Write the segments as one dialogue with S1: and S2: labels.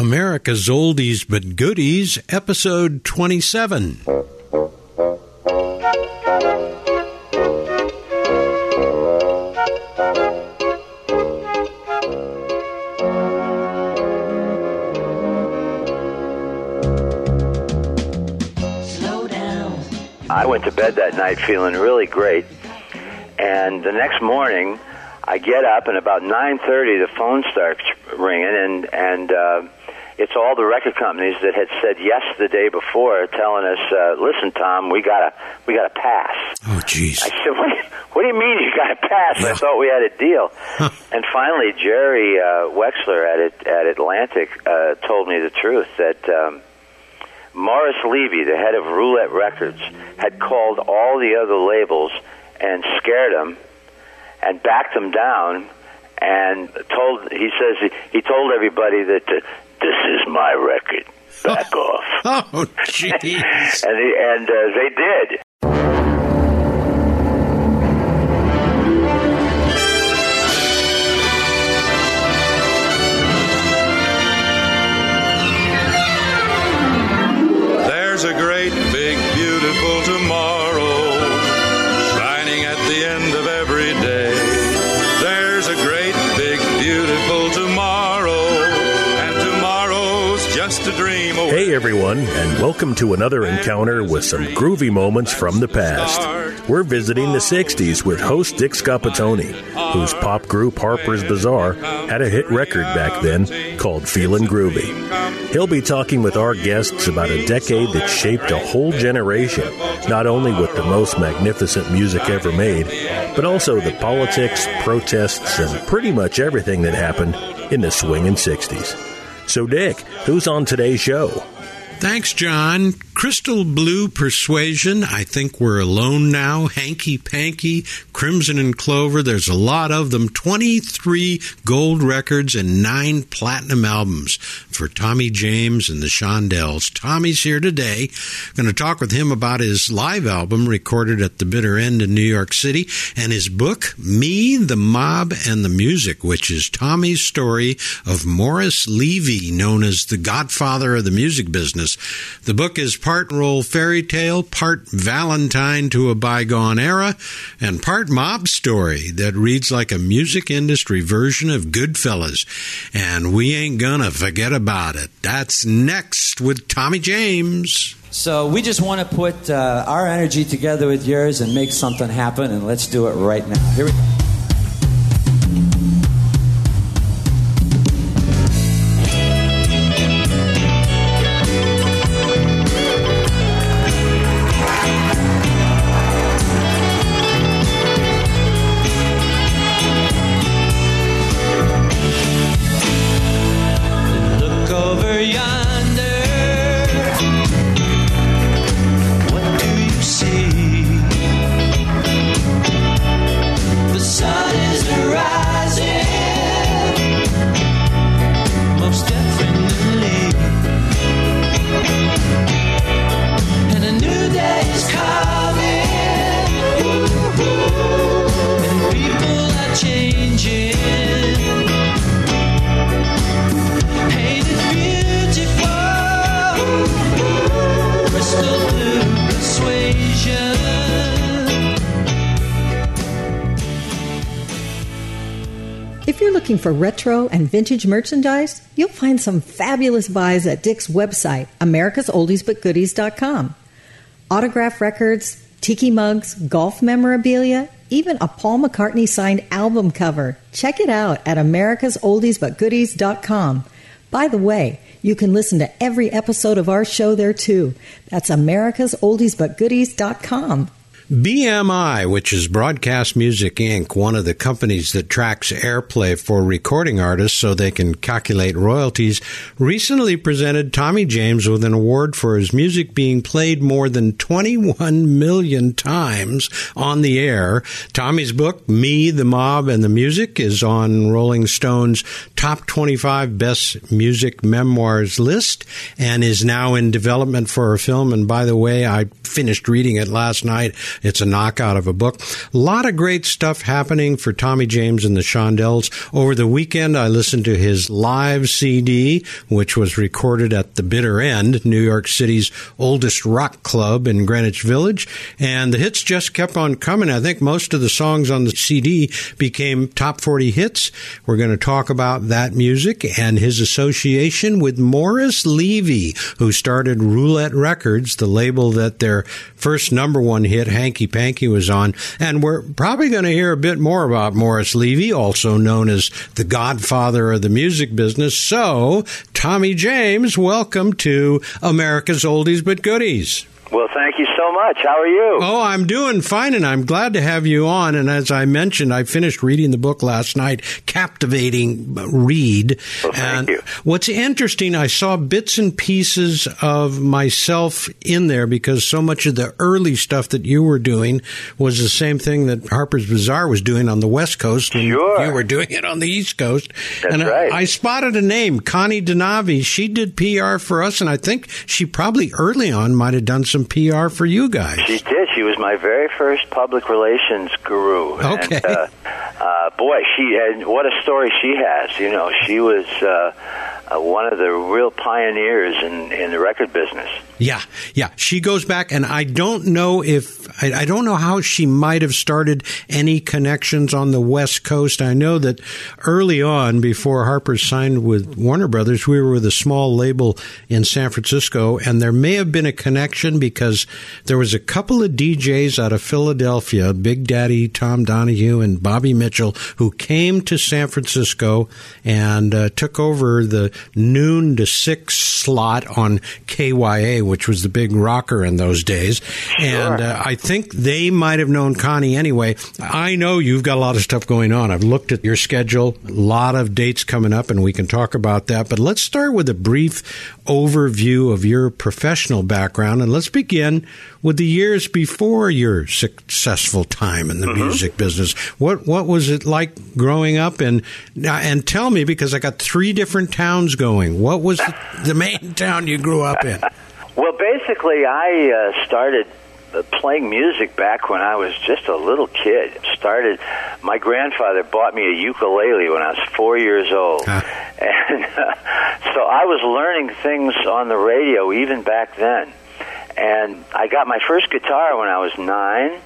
S1: America's Oldies But Goodies, episode 27.
S2: I went to bed that night feeling really great, and the next morning, I get up and about 9:30 the phone starts ringing, and and uh, it's all the record companies that had said yes the day before, telling us, uh, "Listen, Tom, we got to we got to pass."
S1: Oh, jeez.
S2: I said, what, "What do you mean you got to pass?" I thought we had a deal. and finally, Jerry uh, Wexler at it, at Atlantic uh, told me the truth that. Um, Morris Levy, the head of Roulette Records, had called all the other labels and scared them and backed them down and told he says he told everybody that uh, this is my record. Back off.
S1: Oh, jeez.
S2: and and uh, they did
S3: everyone, and welcome to another encounter with some groovy moments from the past. We're visiting the 60s with host Dick Scoppettone, whose pop group Harpers Bizarre had a hit record back then called Feelin' Groovy. He'll be talking with our guests about a decade that shaped a whole generation, not only with the most magnificent music ever made, but also the politics, protests, and pretty much everything that happened in the swingin' 60s. So, Dick, who's on today's show?
S1: Thanks, John. Crystal Blue Persuasion. I think we're alone now. Hanky Panky, Crimson and Clover. There's a lot of them. 23 gold records and nine platinum albums for Tommy James and the Shondells. Tommy's here today. I'm Going to talk with him about his live album recorded at the bitter end in New York City and his book, Me, the Mob, and the Music, which is Tommy's story of Morris Levy, known as the godfather of the music business. The book is part roll fairy tale, part Valentine to a bygone era, and part mob story that reads like a music industry version of Goodfellas. And we ain't gonna forget about it. That's next with Tommy James.
S4: So we just want to put uh, our energy together with yours and make something happen, and let's do it right now. Here we go.
S5: For retro and vintage merchandise, you'll find some fabulous buys at Dick's website, americasoldiesbutgoodies.com. Autograph records, tiki mugs, golf memorabilia, even a Paul McCartney signed album cover. Check it out at americasoldiesbutgoodies.com. By the way, you can listen to every episode of our show there too. That's americasoldiesbutgoodies.com.
S1: BMI, which is Broadcast Music Inc., one of the companies that tracks airplay for recording artists so they can calculate royalties, recently presented Tommy James with an award for his music being played more than 21 million times on the air. Tommy's book, Me, the Mob, and the Music, is on Rolling Stone's top 25 best music memoirs list and is now in development for a film. And by the way, I finished reading it last night It's a knockout of a book. A lot of great stuff happening for Tommy James and the Shondells. Over the weekend, I listened to his live CD, which was recorded at the Bitter End, New York City's oldest rock club in Greenwich Village. And the hits just kept on coming. I think most of the songs on the CD became top 40 hits. We're going to talk about that music and his association with Morris Levy, who started Roulette Records, the label that their first number one hit, Hanky Panky, was on. And we're probably going to hear a bit more about Morris Levy, also known as the godfather of the music business. So, Tommy James, welcome to America's Oldies But Goodies.
S2: Well, thank you so much. How are you?
S1: Oh, I'm doing fine, and I'm glad to have you on. And as I mentioned, I finished reading the book last night. Captivating read.
S2: Well, thank
S1: and
S2: you.
S1: what's interesting, I saw bits and pieces of myself in there because so much of the early stuff that you were doing was the same thing that Harpers Bizarre was doing on the West Coast, and
S2: Sure.
S1: you were doing it on the East Coast.
S2: That's
S1: and I- I spotted a name, Connie De Nave. She did PR for us, and I think she probably early on might have done some PR for you guys.
S2: She did. She was my very first public relations guru.
S1: Okay.
S2: And, uh, uh, boy, she and what a story she has. You know, she was uh, uh, one of the real pioneers in in the record business.
S1: Yeah, yeah. She goes back, and I don't know if I, I don't know how she might have started any connections on the West Coast. I know that early on, before Harper signed with Warner Brothers, we were with a small label in San Francisco, and there may have been a connection because there was a couple of DJs out of Philadelphia, Big Daddy Tom Donahue and Bobby Mitchell, who came to San Francisco and uh, took over the noon to six slot on KYA, which was the big rocker in those days. And uh, I think they might have known Connie anyway. I know you've got a lot of stuff going on. I've looked at your schedule, a lot of dates coming up, and we can talk about that. But let's start with a brief overview of your professional background, and let's begin with the years before your successful time in the music business. What what was it like growing up? And and tell me because I got three different towns going. What was the, the main town you grew up in?
S2: Well, basically, I uh, started uh, playing music back when I was just a little kid. Started. My grandfather bought me a ukulele when I was four years old,
S1: Huh.
S2: and uh, so I was learning things on the radio even back then. And I got my first guitar when I was nine,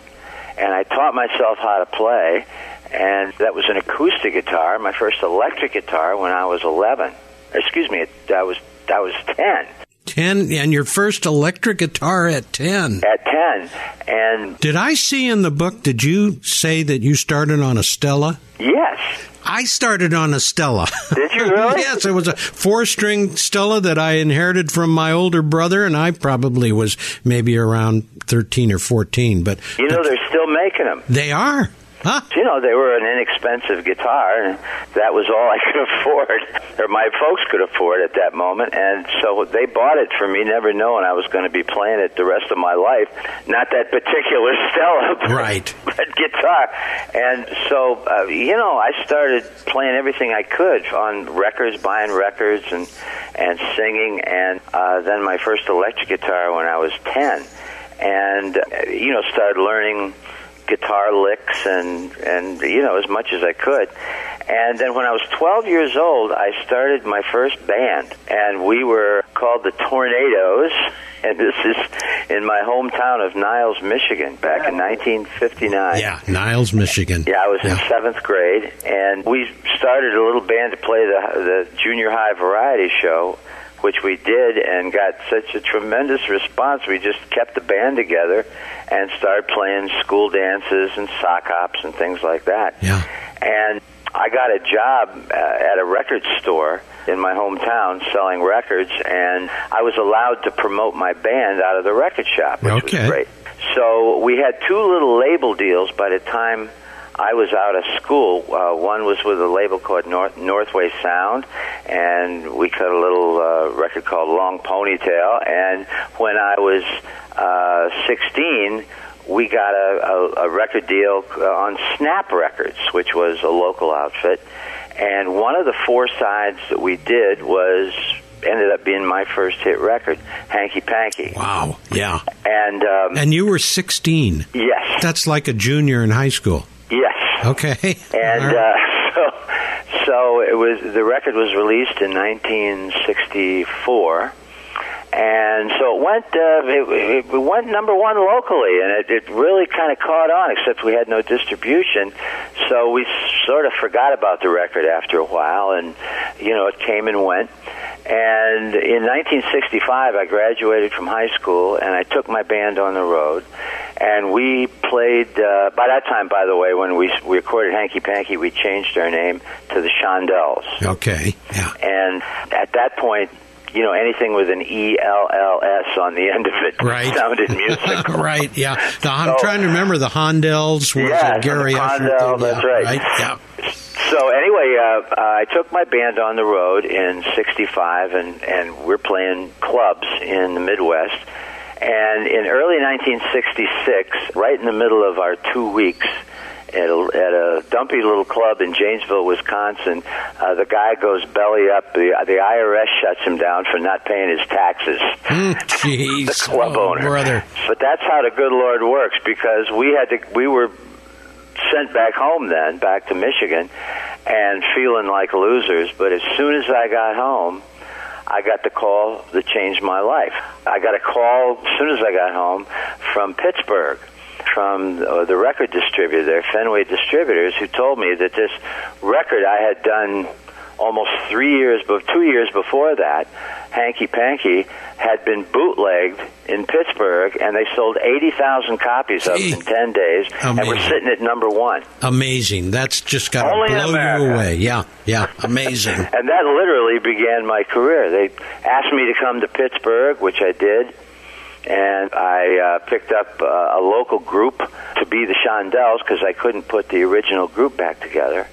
S2: and I taught myself how to play. And that was an acoustic guitar. My first electric guitar when I was eleven. Excuse me, I was I was ten.
S1: Ten and your first electric guitar at ten.
S2: At ten, and
S1: Did I see in the book? Did you say that you started on a Stella?
S2: yes,
S1: I started on a Stella.
S2: Did you really?
S1: yes, it was a four-string Stella that I inherited from my older brother, and I probably was maybe around thirteen or fourteen. But
S2: you know they're still making them.
S1: they are, huh?
S2: You know, they were an inexpensive guitar, and that was all I could afford, or my folks could afford at that moment. And so they bought it for me, never knowing I was going to be playing it the rest of my life. Not that particular Stella, but,
S1: Right.
S2: but guitar. And so, uh, you know, I started playing everything I could on records, buying records, and and singing. And uh, then my first electric guitar when I was ten, and uh, you know, started learning guitar licks and and you know as much as I could. And then when I was 12 years old, I started my first band, and we were called the Tornadoes. And this is in my hometown of Niles, Michigan, back in 1959.
S1: Yeah, Niles, Michigan.
S2: Yeah, I was in seventh grade, and we started a little band to play the the junior high variety show, which we did, and got such a tremendous response. We just kept the band together and started playing school dances and sock hops and things like that.
S1: Yeah.
S2: And I got a job uh, at a record store in my hometown selling records, and I was allowed to promote my band out of the record shop, which
S1: Okay.
S2: was great. So we had two little label deals by the time I was out of school. Uh, one was with a label called North Northway Sound, and we cut a little uh, record called Long Ponytail. And when I was uh, 16, we got a, a, a record deal uh, on Snap Records, which was a local outfit. And one of the four sides that we did was ended up up being my first hit record, Hanky Panky.
S1: Wow. Yeah.
S2: And um,
S1: And you were 16.
S2: yes,
S1: That's like a junior in high school. Okay.
S2: And
S1: right.
S2: uh, so, so it was. The record was released in 1964, and so it went. Uh, it, it went number one locally, and it, it really kind of caught on. Except we had no distribution, so we sort of forgot about the record after a while, and you know it came and went. And in 1965, I graduated from high school, and I took my band on the road, and we played. Uh, by that time, by the way, when we, we recorded Hanky Panky, we changed our name to the Shondells.
S1: okay. Yeah.
S2: And at that point, you know, anything with an E L L S on the end of it
S1: Right.
S2: sounded musical.
S1: right. Yeah. The, I'm
S2: So-
S1: trying to remember the Hondells. Was
S2: Yeah,
S1: it Gary?
S2: Hondell, that's
S1: yeah,
S2: right.
S1: Yeah.
S2: So anyway, uh, I took my band on the road in '65, and and we're playing clubs in the Midwest. And in early 1966, right in the middle of our two weeks at a, at a dumpy little club in Janesville, Wisconsin, uh, the guy goes belly up. The the IRS shuts him down for not paying his taxes.
S1: Mm,
S2: the club
S1: oh,
S2: owner.
S1: Brother.
S2: But that's how the good Lord works because we had to we were sent back home then, back to Michigan, and feeling like losers. But as soon as I got home, I got the call that changed my life. I got a call as soon as I got home from Pittsburgh, from uh, the record distributor there, Fenway Distributors, who told me that this record I had done almost three years, but two years before that, Hanky Panky had been bootlegged in Pittsburgh, and they sold eighty thousand copies of it in ten days, and we're sitting at number one.
S1: Amazing. That's just got to blow you away. Yeah. Yeah. Amazing.
S2: And that literally began my career. They asked me to come to Pittsburgh, which I did, and I uh, picked up uh, a local group to be the Shondells because I couldn't put the original group back together.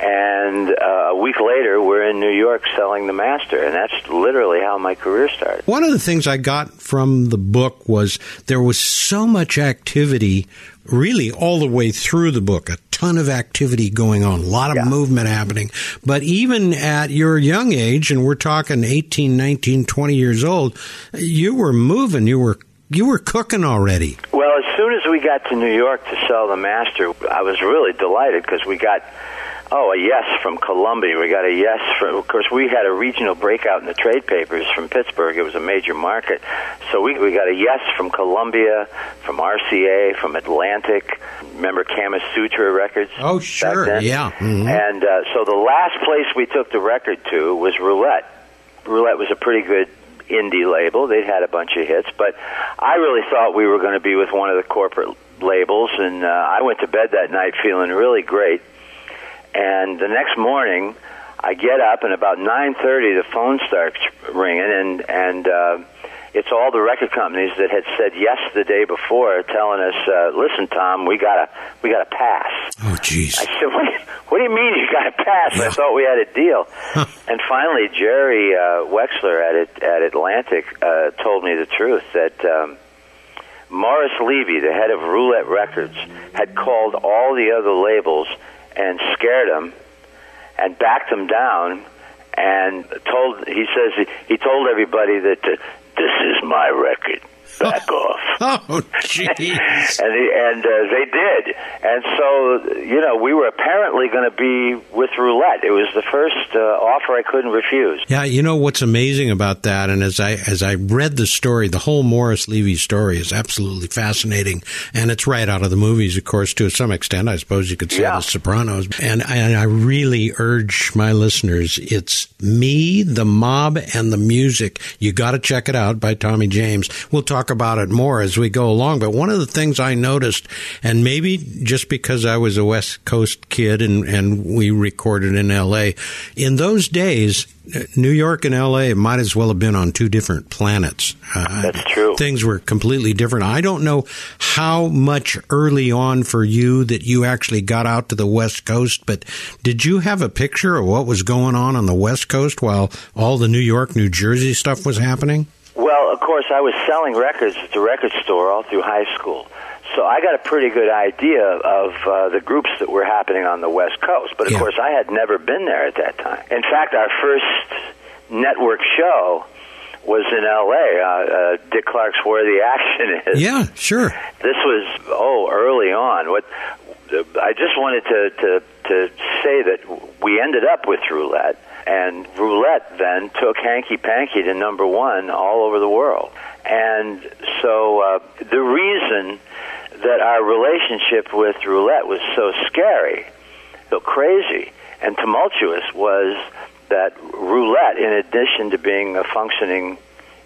S2: And uh, a week later, we're in New York selling the master, and that's literally how my career started.
S1: One of the things I got from the book was there was so much activity, really all the way through the book, a ton of activity going on, a lot of
S2: Yeah.
S1: movement happening. But even at your young age, and we're talking 18, 19, 20 years old, you were moving, you were you were cooking already.
S2: Well, as soon as we got to New York to sell the master, I was really delighted because we got oh a yes from Columbia. We got a yes from. Of course, we had a regional breakout in the trade papers from Pittsburgh. It was a major market, so we we got a yes from Columbia, from RCA, from Atlantic. Remember Kama Sutra Records?
S1: Oh, sure. Yeah. Mhm.
S2: And uh, so the last place we took the record to was Roulette. Roulette was a pretty good indie label. They'd had a bunch of hits, but I really thought we were going to be with one of the corporate labels, and uh, I went to bed that night feeling really great. And the next morning, I get up, and about nine thirty, the phone starts ringing, and and uh, it's all the record companies that had said yes the day before, telling us, uh, "Listen, Tom, we got to we got to pass."
S1: Oh, jeez.
S2: I said, what do, you, "What do you mean you got to pass?" I thought we had a deal. and finally, Jerry uh, Wexler at it, at Atlantic uh, told me the truth that um, Morris Levy, the head of Roulette Records, had called all the other labels and scared him and backed him down and told. He says he, he told everybody that uh, this is my record. Back off
S1: Oh, jeez.
S2: and and uh, they did. And so, you know, we were apparently going to be with Roulette. It was the first uh, offer I couldn't refuse.
S1: Yeah, you know what's amazing about that, and as I as I read the story, the whole Morris Levy story is absolutely fascinating, and it's right out of the movies, of course, to some extent. I suppose you could say
S2: Yeah.
S1: The Sopranos, and and I really urge my listeners, it's me, the mob, and the music. You got to check it out by Tommy James. We'll talk about it more as we go along, but one of the things I noticed, and maybe just because I was a West Coast kid and and we recorded in L.A. in those days. uh, New York and L.A. might as well have been on two different planets. Uh,
S2: That's true.
S1: Things were completely different. I don't know how much early on for you that you actually got out to the West Coast, but did you have a picture of what was going on on the West Coast while all the New York, New Jersey stuff was happening?
S2: Well, of course, I was selling records at the record store all through high school. So I got a pretty good idea of uh, the groups that were happening on the West Coast. But of
S1: Yeah.
S2: course, I had never been there at that time. In fact, our first network show was in L.A. Uh, uh, Dick Clark's Where the Action Is.
S1: Yeah, sure.
S2: This was oh early on. What I just wanted to to to say that we ended up with roulette, and roulette then took Hanky Panky to number one all over the world. And so uh, the reason that our relationship with roulette was so scary, so crazy, and tumultuous was that roulette, in addition to being a functioning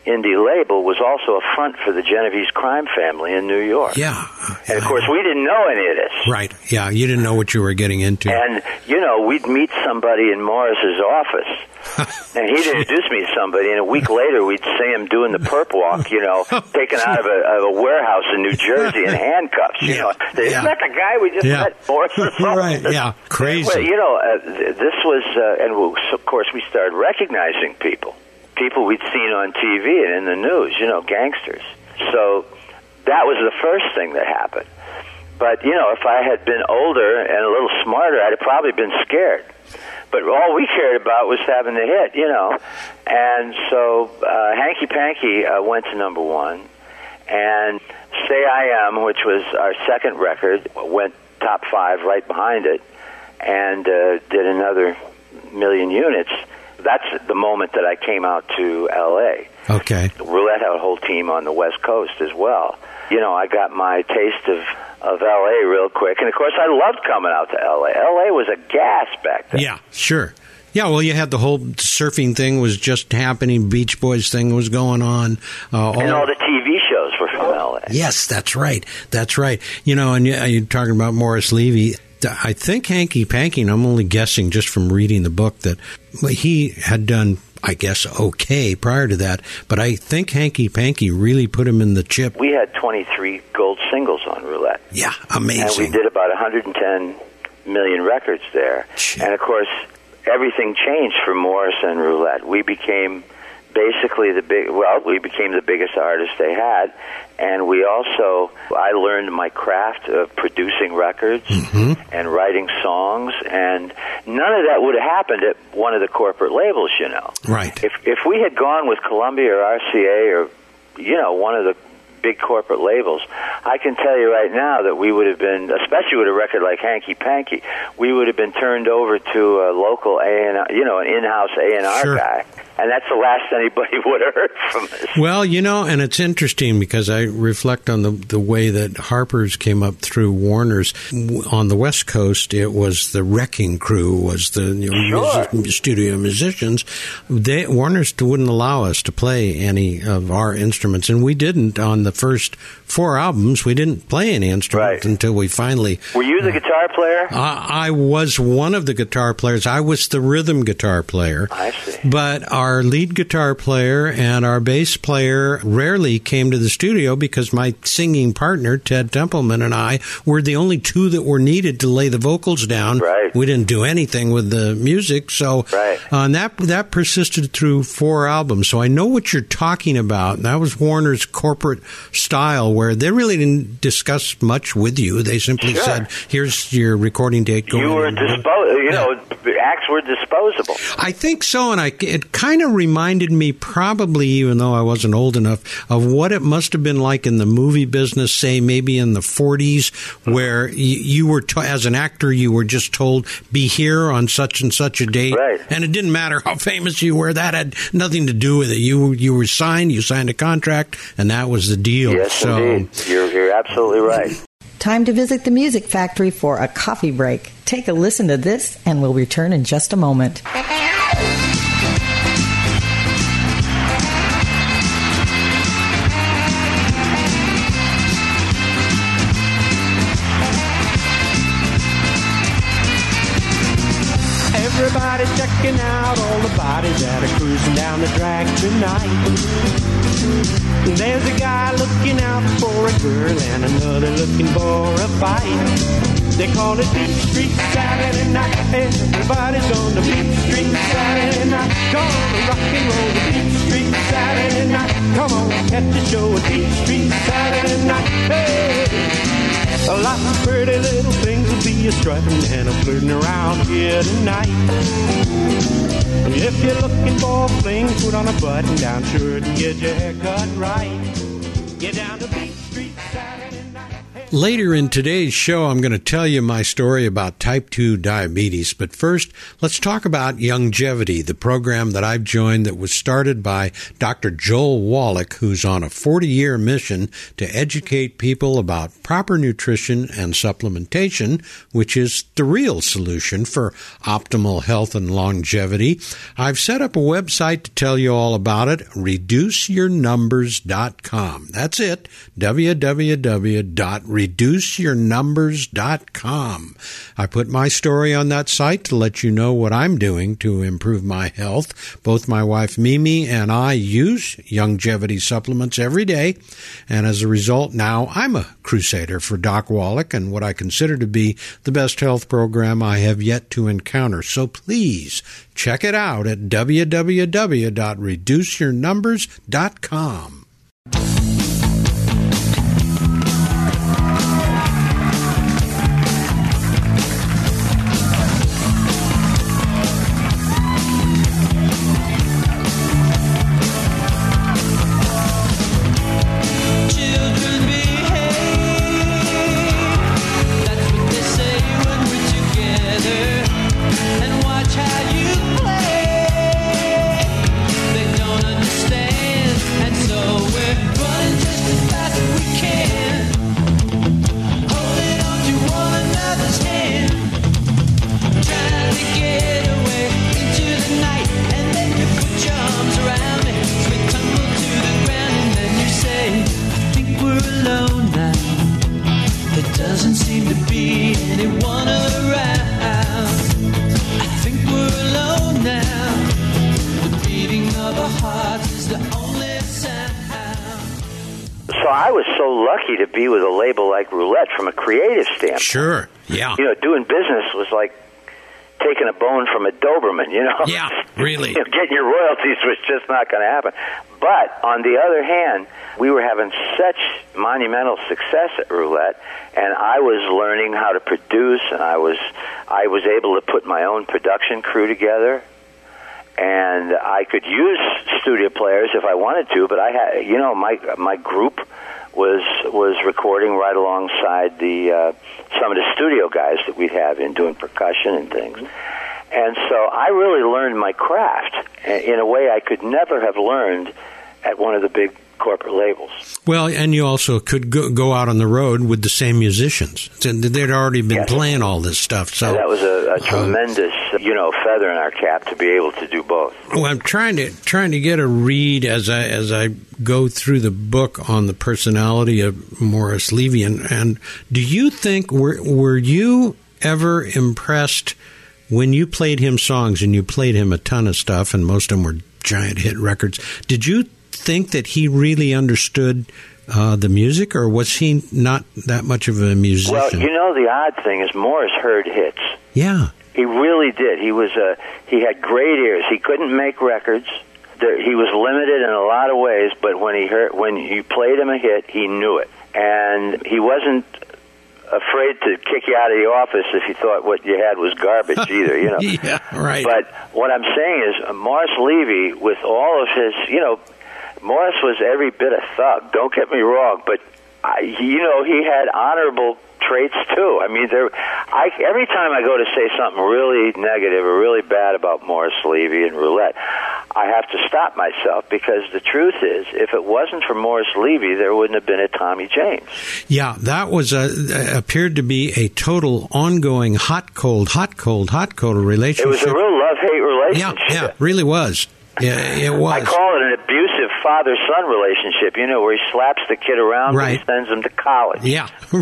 S2: indie label, was also a front for the Genovese crime family in New York.
S1: Yeah.
S2: And of course, we didn't know any of this.
S1: Right. Yeah, you didn't know what you were getting into.
S2: And, you know, we'd meet somebody in Morris's office, and he'd introduce me to somebody, and a week later we'd see him doing the perp walk, you know, taken out of a, of a warehouse in New Jersey in handcuffs. You
S1: Yeah.
S2: know, isn't
S1: Yeah.
S2: that the guy we just
S1: Yeah.
S2: met Morris's
S1: right. Yeah. Crazy.
S2: Well, you know, uh, this was, uh, and we, so of course we started recognizing people, people we'd seen on TV and in the news, you know, gangsters. So that was the first thing that happened. But you know, if I had been older and a little smarter, I'd have probably been scared. But all we cared about was having the hit, you know. And so uh, Hanky Panky uh, went to number one, and Say I Am, which was our second record, went top five right behind it, and uh, did another million units. That's the moment that I came out to L.A.
S1: Okay.
S2: Roulette had a whole team on the West Coast as well. You know, I got my taste of of L.A. real quick, and of course, I loved coming out to L.A. L.A. was a gas back then.
S1: Yeah, sure. Yeah, well, you had the whole surfing thing was just happening. Beach Boys thing was going on. Uh, all,
S2: And all the TV shows were from L.A.
S1: yes, that's right. That's right. You know, and you- you're talking about Morris Levy. Uh, I think Hanky Panky, and I'm only guessing just from reading the book, that he had done, I guess, okay prior to that. But I think Hanky Panky really put him in the chip.
S2: We had 23 gold singles on Roulette.
S1: Yeah,
S2: And we did about 110 million records there. And of course, everything changed for Morris and Roulette. We became basically the big, well, we became the biggest artist they had. And we also, I learned my craft of producing records mm-hmm. and writing songs. And none of that would have happened at one of the corporate labels, you know.
S1: Right.
S2: If, if we had gone with Columbia or RCA or, you know, one of the big corporate labels, I can tell you right now that we would have been, especially with a record like Hanky Panky, we would have been turned over to a local A and you know, an in-house A and R guy, and that's the last anybody would have heard from us.
S1: Well, you know, and it's interesting because I reflect on the the way that Harper's came up through Warner's on the West Coast. It was the Wrecking Crew, was the you know,
S2: Sure.
S1: music- studio musicians. They Warner's wouldn't allow us to play any of our instruments, and we didn't on the first four albums. We didn't play any instruments
S2: Right.
S1: until we finally.
S2: Were you the guitar player?
S1: I I was one of the guitar players. I was the rhythm guitar player.
S2: I see.
S1: But our lead guitar player and our bass player rarely came to the studio because my singing partner, Ted Templeman, and I were the only two that were needed to lay the vocals down.
S2: Right.
S1: We didn't do anything with the music. So
S2: Right.
S1: uh, and that, that persisted through four albums. So I know what you're talking about. That was Warner's corporate style where they really didn't discuss much with you. They simply
S2: Sure.
S1: said, here's your recording date. Go
S2: You were
S1: and do it."
S2: disposable. You know, acts were disposable.
S1: I think so, and I, it kind of reminded me, probably even though I wasn't old enough, of what it must have been like in the movie business, say maybe in the 40s, where you, you were, as an actor, you were just told, be here on such and such a date.
S2: Right.
S1: And it didn't matter how famous you were, that had nothing to do with it. You, you were signed, you signed a contract, and that was the deal.
S2: Yes,
S1: so,
S2: indeed. You're, you're absolutely right.
S5: Time to visit the Music Factory for a coffee break. Take a listen to this, and we'll return in just a moment.
S6: Everybody checking out all the bodies that are cruising down the track tonight. There's a guy looking out for a girl and another looking for a fight. They call it Beach Street Saturday night. Everybody's on the Beach Street Saturday night. On, rock and roll the Beach Street Saturday night. Come on, catch the show at Beach Street Saturday night. Hey. A lot of pretty little things will be you strutting and a flirting around here tonight. If you're looking for a put on a button down shirt and get your hair cut right. Get down to Beach Street.
S1: Later in today's show, I'm going to tell you my story about type 2 diabetes. But first, let's talk about Youngevity, the program that I've joined that was started by Dr. Joel Wallach, who's on a 40 year mission to educate people about proper nutrition and supplementation, which is the real solution for optimal health and longevity. I've set up a website to tell you all about it, reduceyournumbers.com. That's it, www.reduceyournumbers.com. I put my story on that site to let you know what I'm doing to improve my health. Both my wife Mimi and I use Youngevity supplements every day, and as a result, now I'm a crusader for Doc Wallach and what I consider to be the best health program I have yet to encounter. So please check it out at www.reduceyournumbers.com. Sure. Yeah.
S2: You know, doing business was like taking a bone from a Doberman, you know?
S1: Yeah, really.
S2: You know, getting your royalties was just not going to happen. But on the other hand, we were having such monumental success at Roulette, and I was learning how to produce, and I was I was able to put my own production crew together, and I could use studio players if I wanted to. But I had, you know, my my group was was recording right alongside the uh, some of the studio guys that we'd have in doing percussion and things. And so I really learned my craft in a way I could never have learned at one of the big corporate labels.
S1: Well, and you also could go, go out on the road with the same musicians. They'd already been
S2: Yes.
S1: playing all this stuff. So
S2: And that was a, a uh, tremendous, you know, feather in our cap to be able to do both.
S1: Well, I'm trying to trying to get a read as I as I go through the book on the personality of Morris Levy, and, and do you think were were you ever impressed when you played him songs and you played him a ton of stuff, and most of them were giant hit records? Did you think that he really understood uh, the music, or was he not that much of a musician?
S2: Well, you know, the odd thing is Morris heard hits.
S1: yeah,
S2: He really did. He was uh, he had great ears. He couldn't make records. There, he was limited in a lot of ways, but when he heard when you played him a hit, he knew it, and he wasn't afraid to kick you out of the office if he thought what you had was garbage either. You know.
S1: yeah, right.
S2: But what I'm saying is, Morris Levy, with all of his, you know, Morris was every bit a thug. Don't get me wrong, but I, you know, he had honorable traits too. I mean, there. I every time I go to say something really negative or really bad about Morris Levy and Roulette, I have to stop myself because the truth is, if it wasn't for Morris Levy, there wouldn't have been a Tommy James.
S1: Yeah, that was a appeared to be a total ongoing hot cold hot cold hot cold relationship.
S2: It was a real love hate relationship.
S1: yeah, yeah, really was. Yeah, it was.
S2: I call it an abusive father son relationship, you know, where he slaps the kid around
S1: Right.
S2: and sends him to college.
S1: Yeah,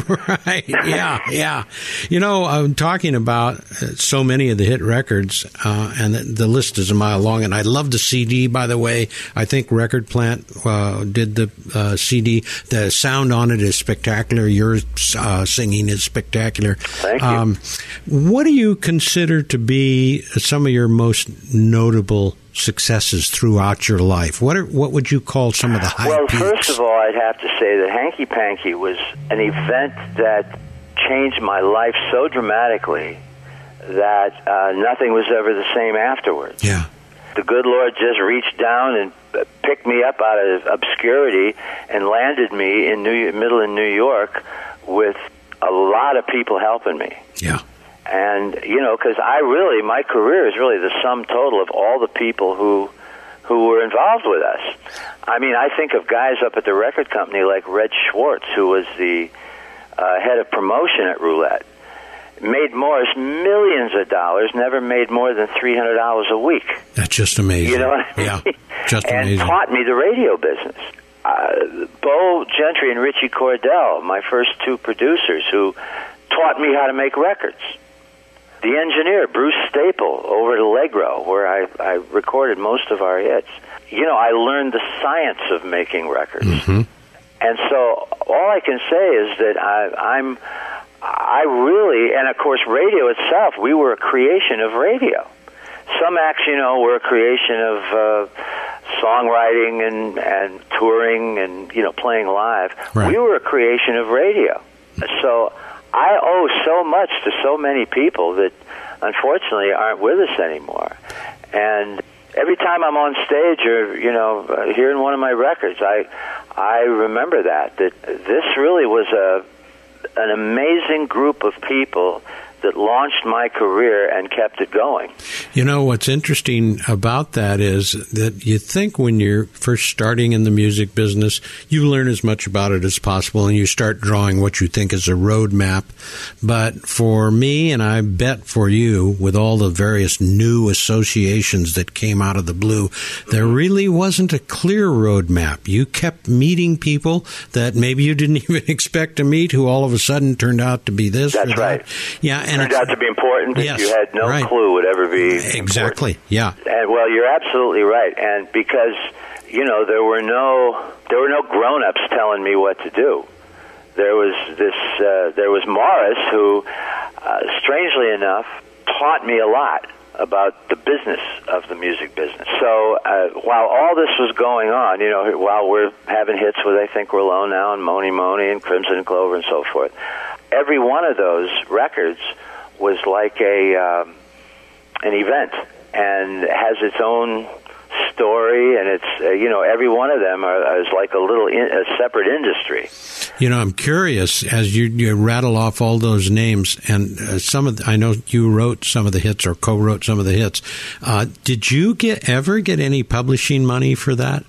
S1: right. Yeah, yeah. You know, I'm talking about uh, so many of the hit records, uh, and the, the list is a mile long. And I love the CD, by the way. I think Record Plant uh, did the uh, CD. The sound on it is spectacular. Your uh, singing is spectacular.
S2: Thank you.
S1: Um, what do you consider to be some of your most notable successes throughout your life? What are, what would you call some of the high
S2: Well,
S1: peaks?
S2: first of all, I'd have to say that Hanky Panky was an event that changed my life so dramatically that uh, nothing was ever the same afterwards.
S1: Yeah.
S2: The good Lord just reached down and uh, picked me up out of obscurity and landed me in New middle in New York with a lot of people helping me.
S1: Yeah.
S2: And you know, because I really, my career is really the sum total of all the people who who were involved with us. I mean, I think of guys up at the record company like Red Schwartz, who was the uh, head of promotion at Roulette. Made Morris millions of dollars, never made more than three hundred dollars a week.
S1: That's just amazing.
S2: You know I mean?
S1: Yeah. Just
S2: and
S1: amazing.
S2: taught me the radio business. Uh, Bo Gentry and Richie Cordell, my first two producers, who taught me how to make records. The engineer, Bruce Staple, over at Allegro, where I, I recorded most of our hits. You know, I learned the science of making records.
S1: Mhm.
S2: And so all I can say is that I, I'm, I really, and of course, radio itself, we were a creation of radio. Some acts, you know, were a creation of uh, songwriting and, and touring and, you know, playing live.
S1: Right.
S2: We were a creation of radio. So I owe so much to so many people that unfortunately aren't with us anymore. And every time I'm on stage or you know uh, hearing one of my records, I I remember that that this really was a an amazing group of people that launched my career and kept it going.
S1: You know, what's interesting about that is that you think when you're first starting in the music business, you learn as much about it as possible and you start drawing what you think is a roadmap. But for me, and I bet for you, with all the various new associations that came out of the blue, there really wasn't a clear roadmap. You kept meeting people that maybe you didn't even expect to meet who all of a sudden turned out to be this.
S2: That's
S1: or that.
S2: right.
S1: Yeah, and
S2: Turned out to be important that
S1: Yes,
S2: you had no
S1: right.
S2: clue would ever be important.
S1: Exactly. Yeah.
S2: And well, you're absolutely right. And because you know there were no there were no grown-ups telling me what to do. There was this uh, there was Morris who, uh, strangely enough, taught me a lot about the business of the music business. So uh, while all this was going on, you know, while we're having hits with I Think We're Alone now and Mony Mony and Crimson Clover and so forth, every one of those records was like a um, an event and has its own story and it's uh, you know every one of them are, is like a little in, a separate industry
S1: You know, I'm curious as you, you rattle off all those names, and uh, some of the, I know you wrote some of the hits or co-wrote some of the hits. Uh, did you get ever get any publishing money for that?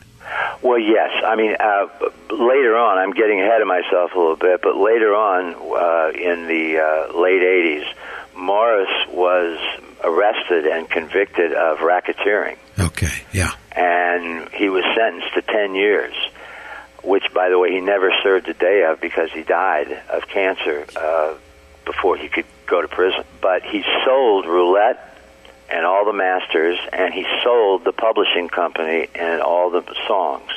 S2: well yes i mean uh, later on i'm getting ahead of myself a little bit but later on uh, in the uh, late 80s morris was arrested and convicted of racketeering
S1: Okay, yeah,
S2: and he was sentenced to 10 years, which, by the way, he never served a day of because he died of cancer uh, before he could go to prison. But he sold Roulette and all the masters, and he sold the publishing company and all the songs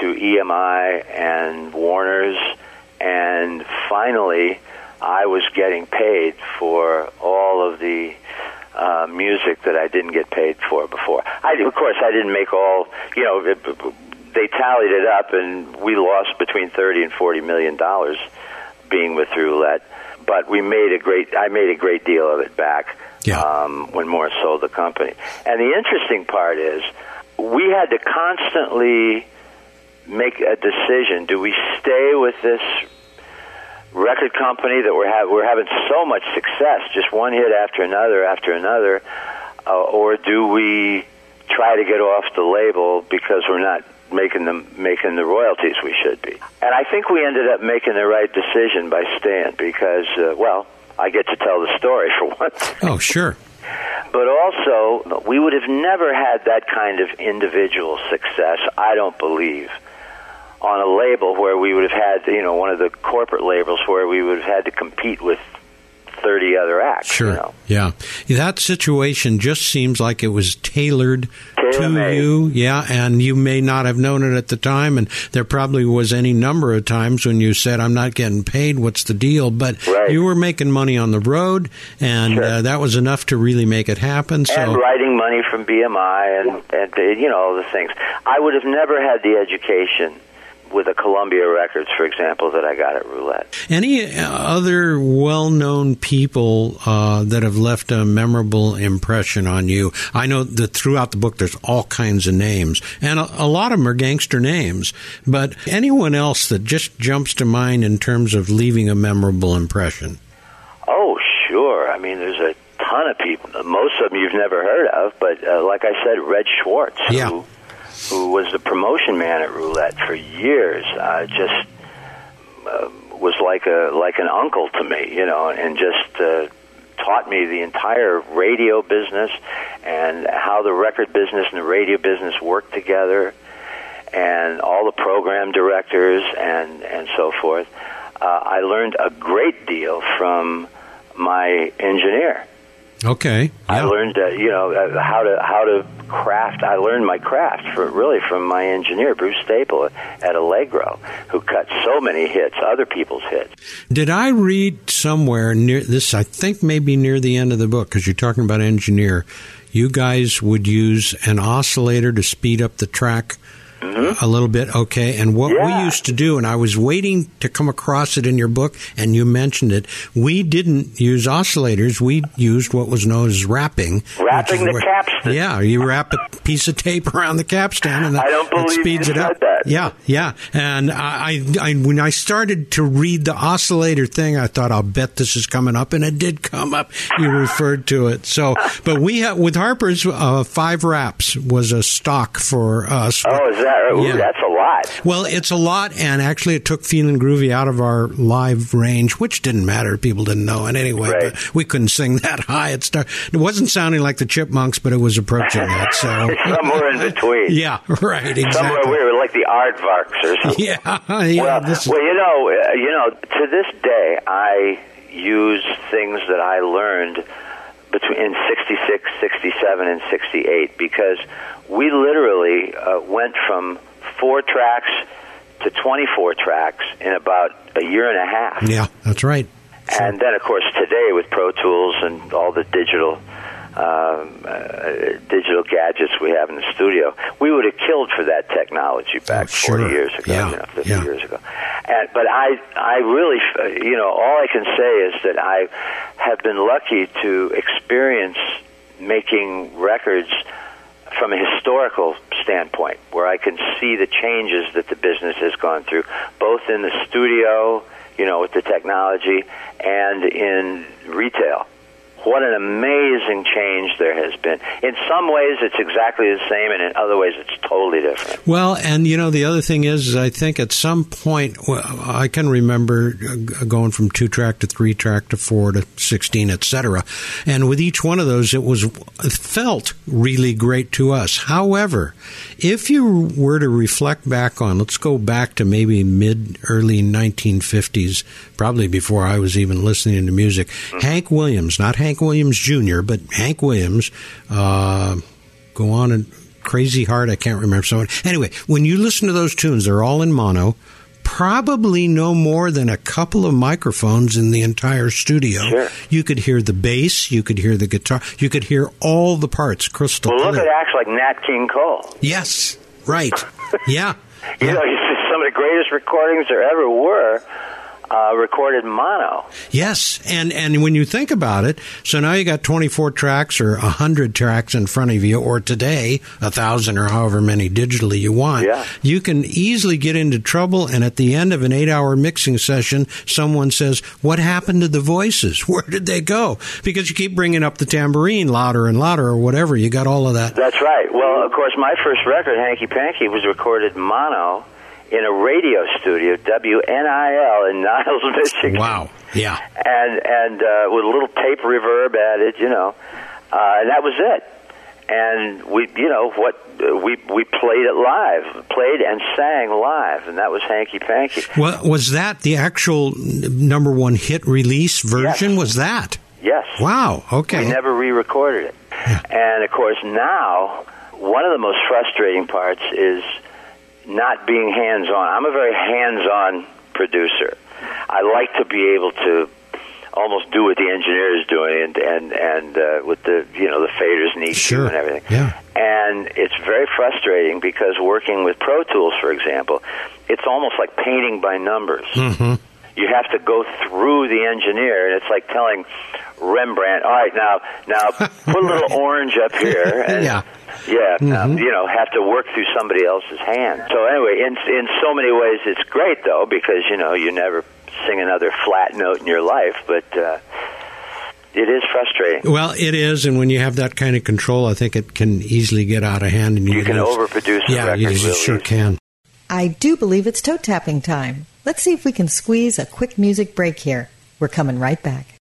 S2: to EMI and Warner's, and finally, I was getting paid for all of the uh, music that I didn't get paid for before. I, of course, I didn't make all. You know, it, they tallied it up, and we lost between thirty and forty million dollars being with Roulette. But we made a great. I made a great deal of it back
S1: Yeah.
S2: um, when Morris sold the company. And the interesting part is, we had to constantly make a decision: do we stay with this record company that we're ha- we're having so much success, just one hit after another after another, uh, or do we try to get off the label because we're not making the making the royalties we should be? And I think we ended up making the right decision by staying because, uh, well, I get to tell the story for once.
S1: oh sure,
S2: But also, we would have never had that kind of individual success, I don't believe, on a label where we would have had, you know, one of the corporate labels where we would have had to compete with 30 other acts.
S1: sure,
S2: You know?
S1: yeah. That situation just seems like it was tailored to
S2: Tailor-made.
S1: you, yeah. And you may not have known it at the time, and there probably was any number of times when you said, "I'm not getting paid. What's the deal?" But
S2: Right.
S1: you were making money on the road, and
S2: Sure.
S1: uh, that was enough to really make it happen. So.
S2: and writing money from BMI and, and you know all the things. I would have never had the education with a Columbia Records, for example, that I got at Roulette.
S1: Any other well-known people uh, that have left a memorable impression on you? I know that throughout the book there's all kinds of names, and a, a lot of them are gangster names. But anyone else that just jumps to mind in terms of leaving a memorable impression?
S2: Oh, sure. I mean, there's a ton of people. Most of them you've never heard of, but uh, like I said, Red Schwartz,
S1: Yeah.
S2: who, who was the promotion man at Roulette for years, uh, just uh, was like a like an uncle to me, you know, and just uh, taught me the entire radio business and how the record business and the radio business work together, and all the program directors and and so forth. Uh, I learned a great deal from my engineer.
S1: Okay.
S2: I
S1: Yeah.
S2: learned, uh, you know, uh, how to how to craft. I learned my craft for really from my engineer, Bruce Staple at Allegro, who cut so many hits, other people's hits.
S1: Did I read somewhere near this? I think maybe near the end of the book because you're talking about engineer. You guys would use an oscillator to speed up the track a little bit. Okay, and what we
S2: Mm-hmm.
S1: Used to do, and I was waiting to come across it in your book, and you mentioned it. We didn't use oscillators. We used what was known as wrapping.
S2: Wrapping the
S1: where-
S2: capstan.
S1: Yeah, you wrap a piece of tape around the capstan, and that,
S2: I don't believe
S1: speeds
S2: you
S1: it up.
S2: that.
S1: Yeah, yeah. And I, I, I, when I started to read the oscillator thing, I thought, I'll bet this is coming up, and it did come up. You referred to it. So, but we have with Harper's uh, five wraps was a stock for us.
S2: Oh, is that right? Ooh,
S1: Yeah.
S2: that's a lot.
S1: Well, it's a lot, and actually, it took Feeling Groovy out of our live range, which didn't matter. People didn't know it anyway.
S2: Right.
S1: But we couldn't sing that high. It, start, it wasn't sounding like the Chipmunks, but it was approaching that. So,
S2: Somewhere in between.
S1: yeah, right,
S2: Somewhere
S1: exactly.
S2: we were like the aardvarks or something.
S1: Yeah, yeah.
S2: well,
S1: this
S2: well, you know, uh, you know, to this day, I use things that I learned between in 66, 67, and 68 because we literally uh, went from four tracks to 24 tracks in about a year and a half.
S1: yeah, that's right.
S2: And then, of course, today with Pro Tools and all the digital um, uh, digital gadgets we have in the studio, we would have killed for that technology back
S1: Oh, sure.
S2: 40 years ago,
S1: Yeah,
S2: you know, 50
S1: yeah.
S2: years ago. And, but I, I really, you know, all I can say is that I have been lucky to experience making records from a historical standpoint, where I can see the changes that the business has gone through, both in the studio, you know, with the technology, and in retail. What an amazing change there has been. In some ways, it's exactly the same, and in other ways, it's totally different.
S1: Well, and you know, the other thing is, I think at some point, well, I can remember uh, going from two track to three track to four to 16, et cetera. And with each one of those, it was, it felt really great to us. However, if you were to reflect back on, let's go back to maybe mid, early 1950s, probably before I was even listening to music, Hank Williams, not Hank Williams Jr., but Hank Williams, uh, go on and Crazy Heart, I can't remember. So anyway, when you listen to those tunes, they're all in mono. Probably no more than a couple of microphones in the entire studio.
S2: Sure.
S1: You could hear the bass, you could hear the guitar, you could hear all the parts crystal
S2: Well, look
S1: clear.
S2: at acts like Nat King Cole.
S1: Yes, right. Yeah.
S2: You
S1: yeah.
S2: know, some of the greatest recordings there ever were uh, recorded mono.
S1: Yes, and and when you think about it, so now you got 24 tracks or 100 tracks in front of you, or today a thousand or however many digitally you want.
S2: Yeah.
S1: You can easily get into trouble, and at the end of an eight-hour mixing session, someone says, "What happened to the voices? Where did they go?" Because you keep bringing up the tambourine louder and louder, or whatever. You got all of that.
S2: That's right. Well, of course, my first record, Hanky Panky, was recorded mono in a radio studio, WNIL in Niles, Michigan.
S1: Wow. Yeah.
S2: And and uh, with a little tape reverb added, you know, uh, and that was it. And we, you know, what uh, we we played it live, played and sang live, and that was Hanky Panky.
S1: Well, was that the actual number one hit release version?
S2: Yes.
S1: Was that?
S2: Yes.
S1: Wow. Okay.
S2: We never re-recorded it. And of course, now one of the most frustrating parts is not being hands-on. I'm a very hands-on producer. I like to be able to almost do what the engineer is doing, and and and uh, with the you know the faders and EQ
S1: Sure.
S2: and everything.
S1: Yeah.
S2: And it's very frustrating because working with Pro Tools, for example, it's almost like painting by numbers.
S1: hmm
S2: You have to go through the engineer, and it's like telling Rembrandt, "All right, now, now put a little orange up here." And,
S1: Yeah.
S2: yeah, um,
S1: Mhm.
S2: you know, have to work through somebody else's hand. So anyway, in in so many ways, it's great though because you know you never sing another flat note in your life, but uh, it is frustrating.
S1: Well, it is, and when you have that kind of control, I think it can easily get out of hand. And
S2: You can
S1: lose-
S2: overproduce
S1: Yeah,
S2: record,
S1: you
S2: really.
S1: sure can.
S5: I do believe it's toe tapping time. Let's see if we can squeeze a quick music break here. We're coming right back.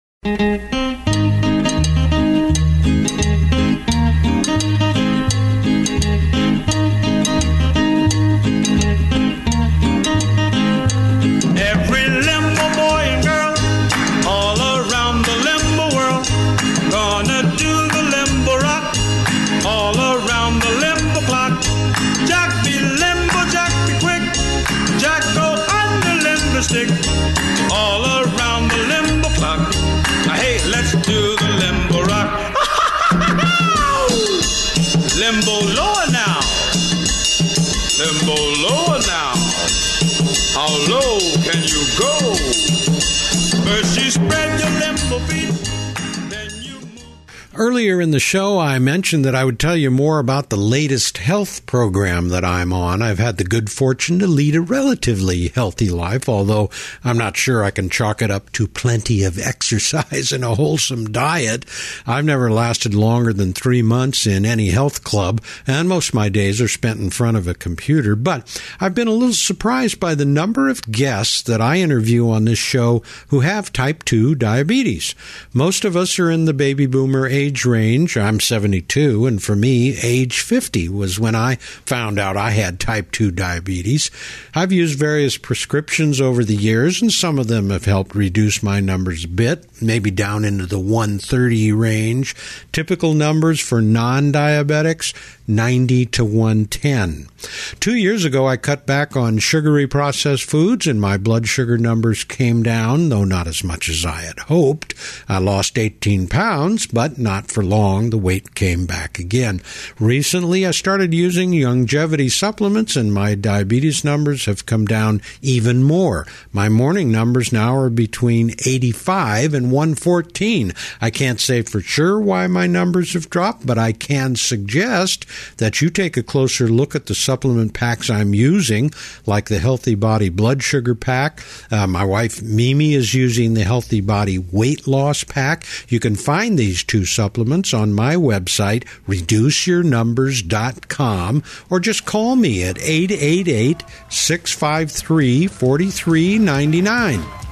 S7: First you spread
S1: Earlier in the show, I mentioned that I would tell you more about the latest health program that I'm on. I've had the good fortune to lead a relatively healthy life, although I'm not sure I can chalk it up to plenty of exercise and a wholesome diet. I've never lasted longer than three months in any health club, and most of my days are spent in front of a computer. But I've been a little surprised by the number of guests that I interview on this show who have type 2 diabetes. Most of us are in the baby boomer age range. I'm 72, and for me, age 50 was when I found out I had type 2 diabetes. I've used various prescriptions over the years, and some of them have helped reduce my numbers a bit, maybe down into the 130 range. Typical numbers for non diabetics 90 to 110. Two years ago, I cut back on sugary processed foods, and my blood sugar numbers came down, though not as much as I had hoped. I lost 18 pounds, but not for long. The weight came back again. Recently, I started using Youngevity supplements, and my diabetes numbers have come down even more. My morning numbers now are between 85 and 114. I can't say for sure why my numbers have dropped, but I can suggest that you take a closer look at the supplement packs I'm using, like the Healthy Body Blood Sugar Pack. Uh, my wife Mimi is using the Healthy Body Weight Loss Pack. You can find these two supplements on my website, reduceyournumbers.com, or just call me at 888 653 4399.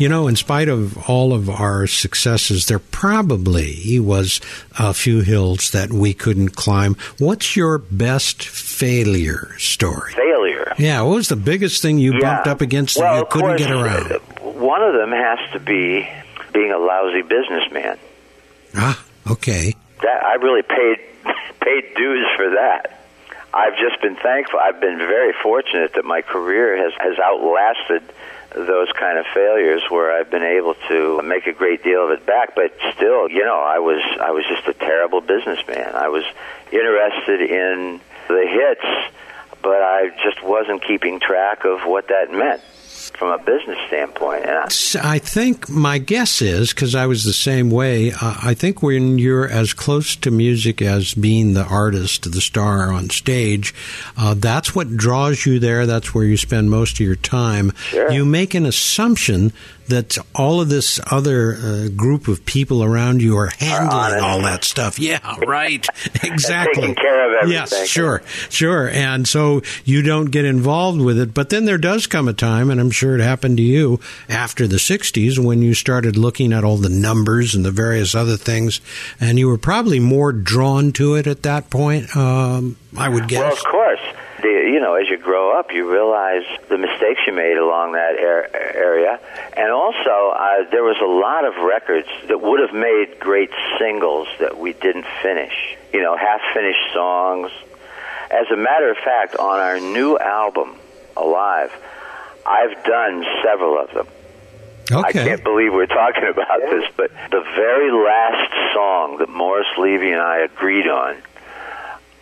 S8: You
S1: know, in spite of all of our successes, there probably was a few hills that we couldn't climb. What's your best failure story?
S2: Failure.
S1: Yeah, what was the biggest thing you bumped up against
S2: well,
S1: that you couldn't
S2: course,
S1: get around?
S2: uh, One of them has to be being a lousy businessman.
S1: Ah, okay.
S2: That I really paid paid dues for that. I've just been thankful. I've been very fortunate that my career has has outlasted those kind of failures where I've been able to make a great deal of it back. But still, you know, I was I was just a terrible businessman. I was interested in the hits, but I just wasn't keeping track of what that meant from a business standpoint. And I,
S1: I think my guess is because I was the same way. Uh, I think when you're as close to music as being the artist, the star on stage, uh, that's what draws you there. That's where you spend most of your time.
S2: Sure.
S1: You make an assumption that all of this other uh, group of people around you are handling all that stuff. Yeah, right. exactly.
S2: taking care of everything.
S1: Yes, sure, sure. And so you don't get involved with it. But then there does come a time, and I'm sure it happened to you after the 60s when you started looking at all the numbers and the various other things, and you were probably more drawn to it at that point, um, I would guess.
S2: Well, of course. The, you know, as you grow up, you realize the mistakes you made along that ar- area, and also uh, there was a lot of records that would have made great singles that we didn't finish. You know, half-finished songs. As a matter of fact, on our new album, Alive, I've done several of them.
S1: Okay.
S2: I can't believe we're talking about this, but the very last song that Morris Levy and I agreed on,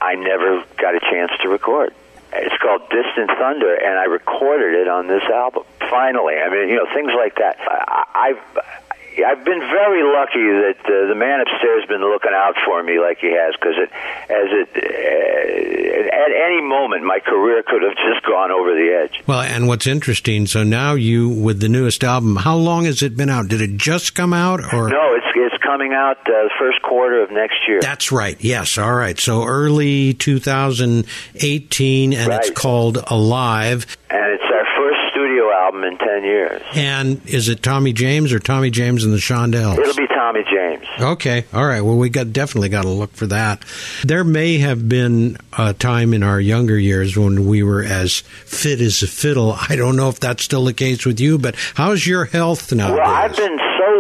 S2: I never got a chance to record. It's called Distant Thunder, and I recorded it on this album. Finally, I mean, you know, things like that. I, I've I've been very lucky that uh, the man upstairs has been looking out for me like he has, because it, as it, uh, at any moment, my career could have just gone over the edge.
S1: Well, and what's interesting, so now you, with the newest album, how long has it been out? Did it just come out? or
S2: No, it's it's coming out uh, the first quarter of next year.
S1: That's right. Yes. All right. So early 2018, and it's called Alive.
S2: and it's our first studio album in 10 years.
S1: And is it Tommy James or Tommy James and the Shondells?
S2: It'll be Tommy James.
S1: Okay. All right. Well, we got definitely got to look for that. There may have been a time in our younger years when we were as fit as a fiddle. I don't know if that's still the case with you, but how's your health nowadays?
S2: Well, I've been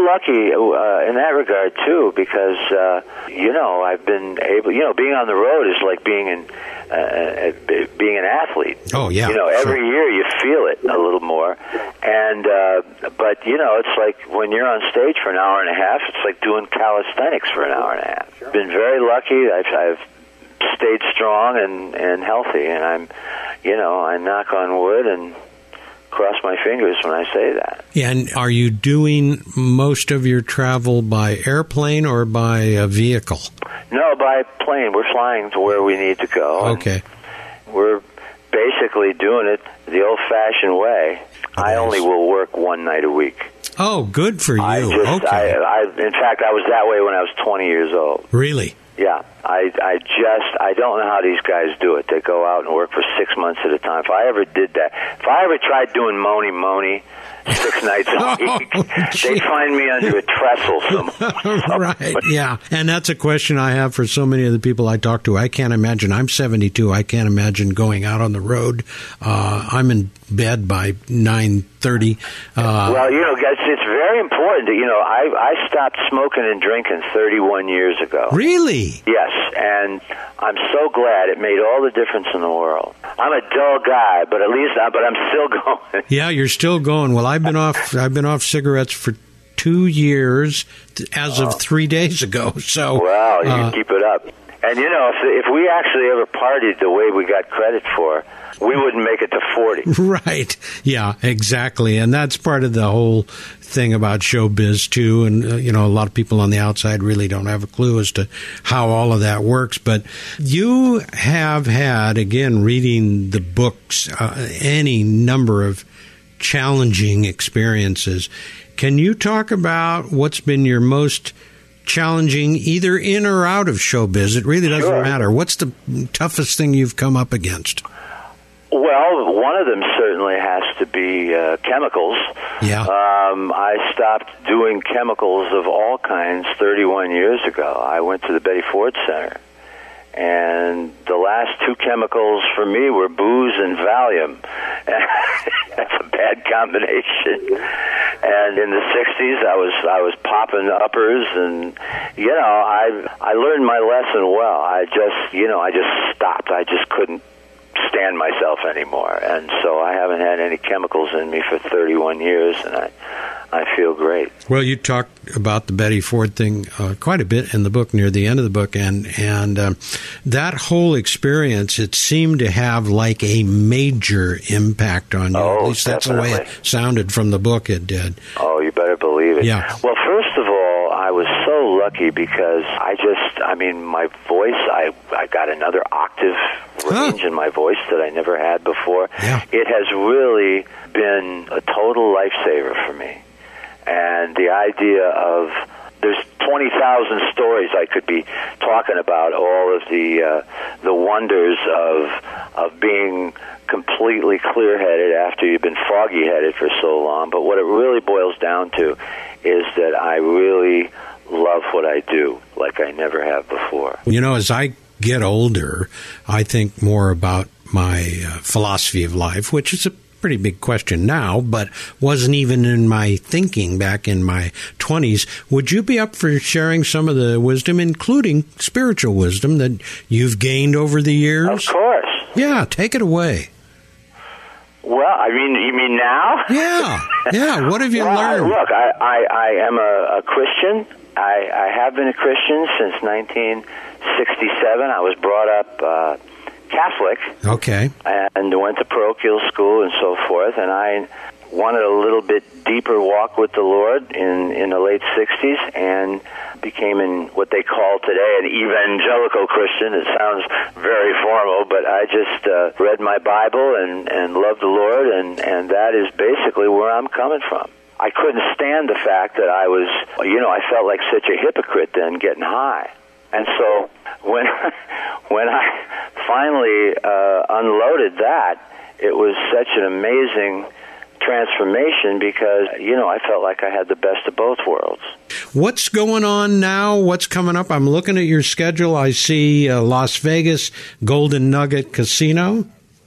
S2: lucky uh, in that regard too, because uh, you know I've been able. You know, being on the road is like being in uh, uh, being an athlete.
S1: Oh, yeah,
S2: You know, every
S1: sure.
S2: year you feel it a little more, and uh, but you know, it's like when you're on stage for an hour and a half, it's like doing calisthenics for an hour and a half. Been very lucky. I've, I've stayed strong and and healthy, and I'm, you know, I knock on wood and cross my fingers when I say that.
S1: And are you doing most of your travel by airplane or by a vehicle?
S2: No, by plane. We're flying to where we need to go.
S1: Okay.
S2: We're basically doing it the old-fashioned way. I only will work one night a week.
S1: Oh, good for you.
S2: I just,
S1: okay.
S2: I, I, in fact, I was that way when I was 20 years old.
S1: really?
S2: Yeah, I, I just, I don't know how these guys do it. They go out and work for six months at a time. If I ever did that, if I ever tried doing Mony Mony six nights a week,
S1: Oh,
S2: they'd find me under a trestle somewhere.
S1: right. Yeah. And that's a question I have for so many of the people I talk to. I can't imagine. I'm 72. I can't imagine going out on the road. Uh, I'm in bed by 9:30. Uh,
S2: Well, you know, guys, it's very important. That, you know, I I stopped smoking and drinking 31 years ago.
S1: really?
S2: Yes, and I'm so glad it made all the difference in the world. I'm a dull guy, but at least, I, but I'm still going.
S1: Yeah, you're still going. Well, I've been off. I've been off cigarettes for two years as of three days ago. So,
S2: Wow, you
S1: uh,
S2: keep it up. And you know, if if we actually ever partied the way we got credit for, we wouldn't make it to 40.
S1: Right. Yeah, exactly. And that's part of the whole thing about showbiz, too. And, uh, you know, a lot of people on the outside really don't have a clue as to how all of that works. But you have had, again, reading the books, uh, any number of challenging experiences. Can you talk about what's been your most challenging, either in or out of showbiz? It really doesn't
S2: Sure.
S1: matter. What's the toughest thing you've come up against?
S2: Well, one of them certainly has to be uh, chemicals.
S1: Yeah.
S2: Um, I stopped doing chemicals of all kinds 31 years ago. I went to the Betty Ford Center. And the last two chemicals for me were booze and Valium. That's a bad combination. And in the 60s, I was I was popping uppers, and you know, I I learned my lesson well. I just you know I just stopped. I just couldn't stand myself anymore, and so I haven't had any chemicals in me for 31 years, and I I feel great.
S1: Well, you talked about the Betty Ford thing uh, quite a bit in the book, near the end of the book, and and um, that whole experience it seemed to have like a major impact on you.
S2: Oh,
S1: At least that's the way it sounded from the book. It did.
S2: Oh, you better believe it.
S1: Yeah.
S2: Well, first of all, I was so lucky because I just, I mean, my voice, I, I got another octave range in my voice that I never had before.
S1: Yeah.
S2: It has really been a total lifesaver for me. and the idea of there's 20,000 stories I could be talking about all of the uh, the wonders of of being completely clear-headed after you've been foggy-headed for so long but what it really boils down to is that I really love what I do like I never have before.
S1: You know, as I get older, I think more about my uh, philosophy of life, which is a pretty big question now, but wasn't even in my thinking back in my 20s. Would you be up for sharing some of the wisdom, including spiritual wisdom, that you've gained over the years?
S2: Of course.
S1: Yeah, take it away.
S2: Well, I mean, you mean now?
S1: Yeah, yeah. What have you
S2: well,
S1: learned?
S2: Look, I, I, I am a, a Christian. I, I have been a Christian since 1967. I was brought up uh, Catholic
S1: Okay.
S2: and went to parochial school and so forth. And I wanted a little bit deeper walk with the Lord in in the late 60s and became in what they call today an evangelical Christian. It sounds very formal, but I just uh, read my Bible and and loved the Lord, and and that is basically where I'm coming from. I couldn't stand the fact that I was, you know, I felt like such a hypocrite then getting high. And so when when I finally uh, unloaded that, it was such an amazing transformation because you know I felt like I had the best of both worlds.
S1: What's going on now? What's coming up? I'm looking at your schedule. I see uh, Las Vegas Golden Nugget Casino.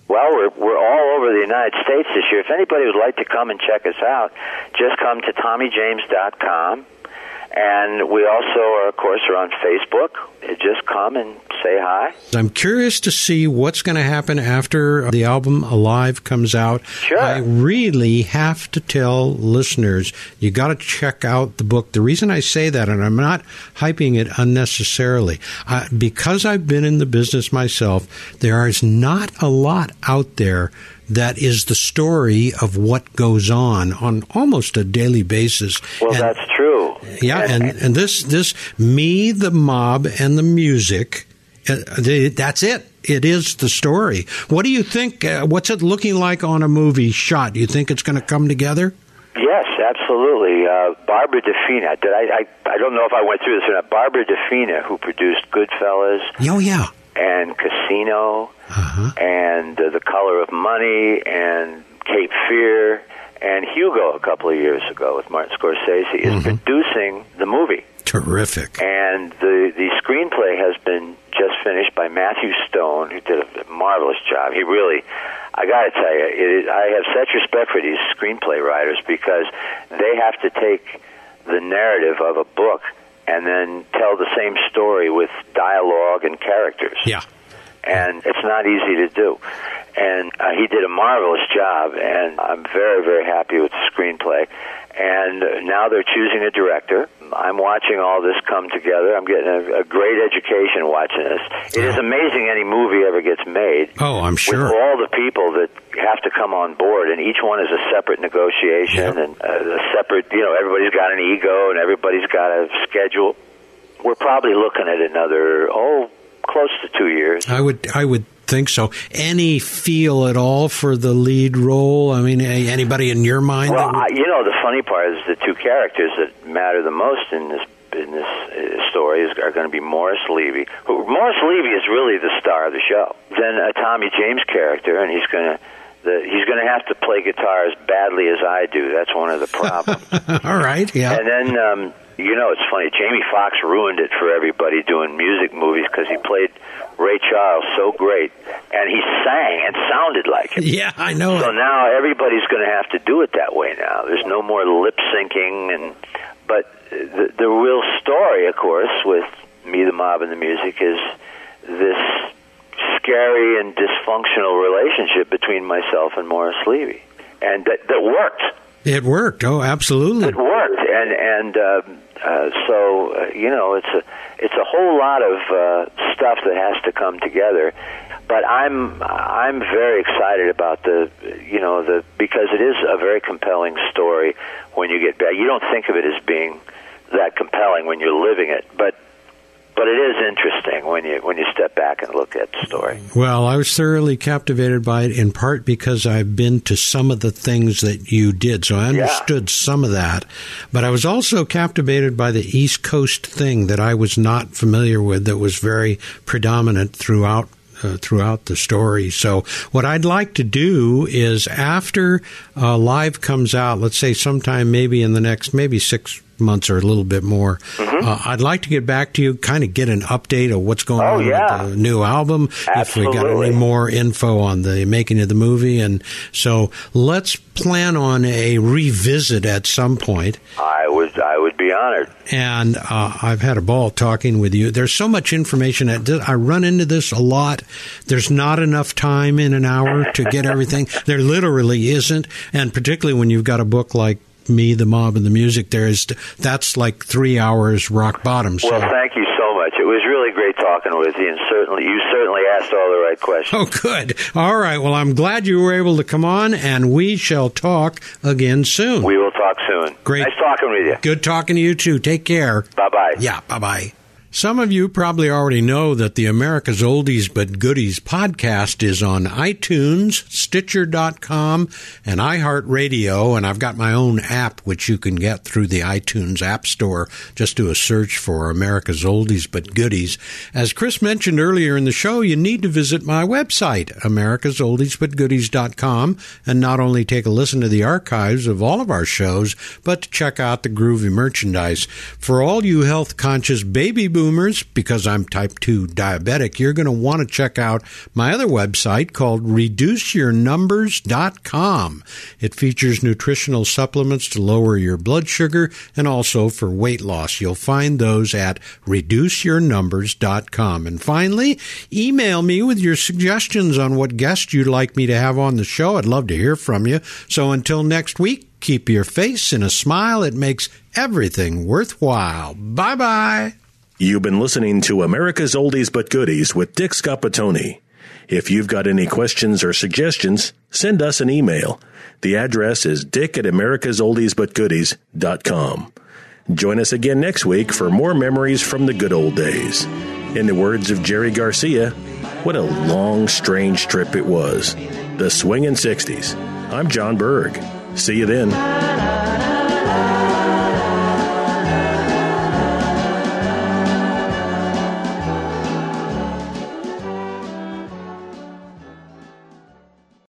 S2: Well, we're we're all over the United States year. If anybody would like to come and check us out, just come to TommyJames.com. And we also are, of course, are on Facebook. Just come and say hi.
S1: I'm curious to see what's going to happen after the album Alive comes out.
S2: Sure.
S1: I really have to tell listeners you got to check out the book. The reason I say that, and I'm not hyping it unnecessarily, uh, because I've been in the business myself, there is not a lot out there that is the story of what goes on on almost a daily basis.
S2: Well,
S1: And-
S2: that's true.
S1: yeah, and and this this me, the mob, and the music. Uh, that's it. It is the story. What do you think? Uh, what's it looking like on a movie shot? Do you think it's going to come together?
S2: Yes, absolutely. Uh, Barbara DeFina. Did I, I? I don't know if I went through this or not. Barbara DeFina, who produced Goodfellas
S1: Oh yeah.
S2: and Casino and uh, The Color of Money and Cape Fear and Hugo a couple of years ago with Martin Scorsese is producing the movie.
S1: Terrific.
S2: And the the screenplay has been just finished by Matthew Stone, who did a marvelous job. He really, I got to tell you, it is, I have such respect for these screenplay writers because they have to take the narrative of a book and then tell the same story with dialogue and characters
S1: Yeah.
S2: And it's not easy to do. And uh, he did a marvelous job, and I'm very, very happy with the screenplay. And now they're choosing a director. I'm watching all this come together. I'm getting a, a great education watching this. It is amazing any movie ever gets made.
S1: Oh, I'm sure.
S2: With all the people that have to come on board, and each one is a separate negotiation
S1: Yep.
S2: and uh, a separate, you know, everybody's got an ego and everybody's got a schedule. We're probably looking at another, oh, close to two years.
S1: I would I would think so. Any feel at all for the lead role? I mean, anybody in your mind?
S2: Well,
S1: that
S2: I, you know, the funny part is the two characters that matter the most in this in this uh, story is, are going to be Morris Levy. Who, Morris Levy is really the star of the show. Then a Tommy James character, and he's going to. The, he's going to have to play guitar as badly as I do. That's one of the problems.
S1: all right. Yeah.
S2: and then, um, you know, it's funny. Jamie Foxx ruined it for everybody doing music movies because he played Ray Charles so great, and he sang and sounded like him.
S1: yeah, I know.
S2: So
S1: it.
S2: now everybody's going to have to do it that way now. There's no more lip syncing, and but the the real story, of course, with me, the mob, and the music is this scary and dysfunctional relationship between myself and Morris Levy, and that that worked.
S1: It worked. Oh, absolutely.
S2: It worked, and and uh, uh, so uh, you know it's a it's a whole lot of uh, stuff that has to come together. But I'm I'm very excited about the you know the because it is a very compelling story when you get back. You don't think of it as being that compelling when you're living it, but but it is interesting when you when you step back and look at the story.
S1: Well, I was thoroughly captivated by it in part because I've been to some of the things that you did, so I understood some of that. But I was also captivated by the East Coast thing that I was not familiar with that was very predominant throughout uh, throughout the story. So, what I'd like to do is after uh, live comes out, let's say sometime maybe in the next maybe six months or a little bit more,
S2: Mm-hmm.
S1: uh, I'd like to get back to you, kind of get an update of what's going
S2: Oh,
S1: on
S2: yeah.
S1: with the new album. If we got any more info on the making of the movie, and so let's plan on a revisit at some point.
S2: I would I would be honored.
S1: And uh, I've had a ball talking with you. There's so much information. That I run into this a lot. There's not enough time in an hour to get everything. There literally isn't, and particularly when you've got a book like me, the mob, and the music. There is that's like three hours rock bottom. So.
S2: Well, thank you so much. It was really great talking with you, and certainly you certainly asked all the right questions.
S1: Oh, good. All right. Well, I'm glad you were able to come on, and we shall talk again soon.
S2: We will talk soon.
S1: Great.
S2: Nice talking with you.
S1: Good talking to you, too. Take care.
S2: Bye bye.
S1: Yeah, bye bye. Some of you probably already know that the America's Oldies But Goodies podcast is on iTunes, Stitcher.com, and iHeartRadio, and I've got my own app which you can get through the iTunes App Store. Just do a search for America's Oldies But Goodies. As Chris mentioned earlier in the show, you need to visit my website, americasoldiesbutgoodies.com, and not only take a listen to the archives of all of our shows, but to check out the groovy merchandise. For all you health conscious baby boomers, because I'm type 2 diabetic, you're going to want to check out my other website called reduceyournumbers.com. It features nutritional supplements to lower your blood sugar and also for weight loss. You'll find those at reduceyournumbers.com. And finally, email me with your suggestions on what guest you'd like me to have on the show. I'd love to hear from you. So until next week, keep your face in a smile. It makes everything worthwhile. Bye bye.
S3: You've been listening to America's Oldies But Goodies with Dick Scoppettone. If you've got any questions or suggestions, send us an email. The address is dick at americasoldiesbutgoodies.com. Join us again next week for more memories from the good old days. In the words of Jerry Garcia, what a long, strange trip it was. The swinging 60s. I'm John Berg. See you then.